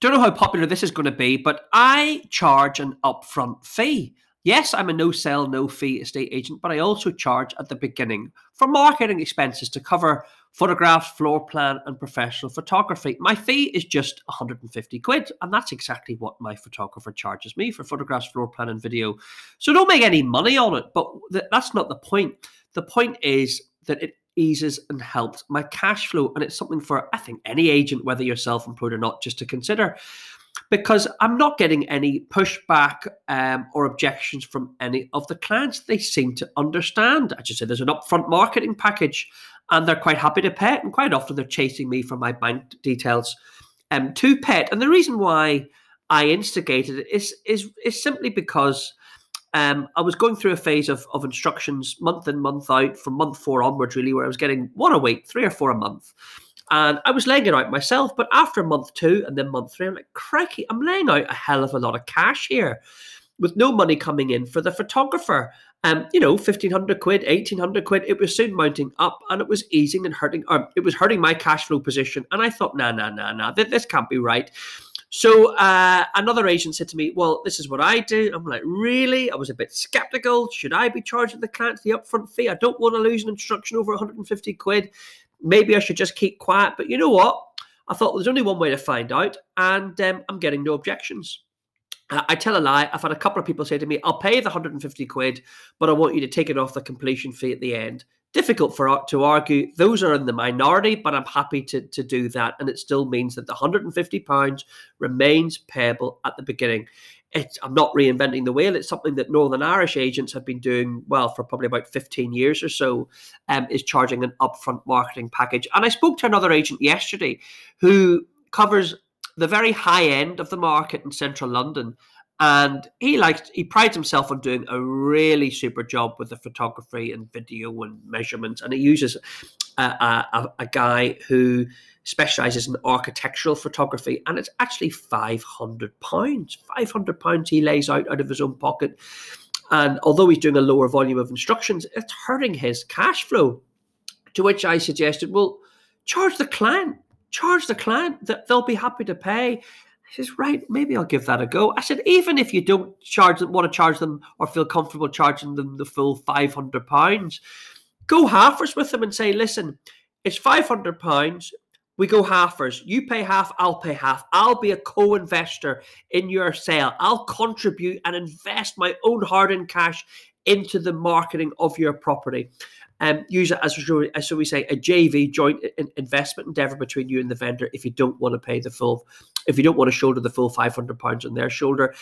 don't know how popular this is going to be, but I charge an upfront fee. Yes, I'm a no sell, no fee estate agent, but I also charge at the beginning for marketing expenses to cover photographs, floor plan, and professional photography. My fee is just 150 quid, and that's exactly what my photographer charges me for photographs, floor plan, and video. So don't make any money on it, but that's not the point. The point is that it eases and helps my cash flow. And it's something for, I think, any agent, whether you're self employed or not, just to consider. Because I'm not getting any pushback um, or objections from any of the clients. They seem to understand. I just said there's an upfront marketing package and they're quite happy to pay it. And quite often they're chasing me for my bank details um, to it. And the reason why I instigated it is, is, is simply because um, I was going through a phase of, of instructions month in, month out, from month four onwards, really, where I was getting one a week, three or four a month. And I was laying it out myself. But after month two and then month three, I'm like, crikey, I'm laying out a hell of a lot of cash here with no money coming in for the photographer. Um, you know, 1500 quid, 1800 quid, it was soon mounting up and it was easing and hurting, it was hurting my cash flow position. And I thought, nah, nah, nah, nah, this can't be right. So uh, another agent said to me, "Well, this is what I do." I'm like, "Really?" I was a bit skeptical. Should I be charging the clients the upfront fee? I don't want to lose an instruction over 150 quid. Maybe I should just keep quiet. But you know what? I thought there's only one way to find out, and um, I'm getting no objections. I tell a lie. I've had a couple of people say to me, "I'll pay the 150 quid, but I want you to take it off the completion fee at the end." Difficult for to argue. Those are in the minority, but I'm happy to, to do that. And it still means that the £150 remains payable at the beginning. It's, I'm not reinventing the wheel. It's something that Northern Irish agents have been doing well for probably about 15 years or so, um, is charging an upfront marketing package. And I spoke to another agent yesterday who covers the very high end of the market in central London and he likes he prides himself on doing a really super job with the photography and video and measurements. And he uses a, a, a guy who specializes in architectural photography and it's actually 500 pounds. 500 pounds he lays out out of his own pocket. And although he's doing a lower volume of instructions it's hurting his cash flow. To which i suggested well charge the client. Charge the client that they'll be happy to pay he says, right, maybe I'll give that a go. I said, even if you don't charge them, want to charge them or feel comfortable charging them the full £500, go halfers with them and say, listen, it's £500. We go halfers. You pay half, I'll pay half. I'll be a co investor in your sale. I'll contribute and invest my own hard earned cash into the marketing of your property. Um, use it as, as so we say a JV joint investment endeavor between you and the vendor if you don't want to pay the full if you don't want to shoulder the full 500 pounds on their shoulder.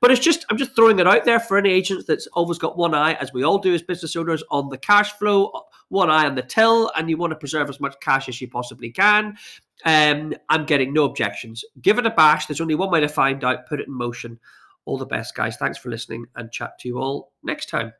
But it's just i'm just throwing it out there for any agents that's always got one eye as we all do as business owners on the cash flow one eye on the till and you want to preserve as much cash as you possibly can. Um, i'm getting no objections. Give it a bash. There's only one way to find out. Put it in motion all the best guys. Thanks for listening and chat to you all next time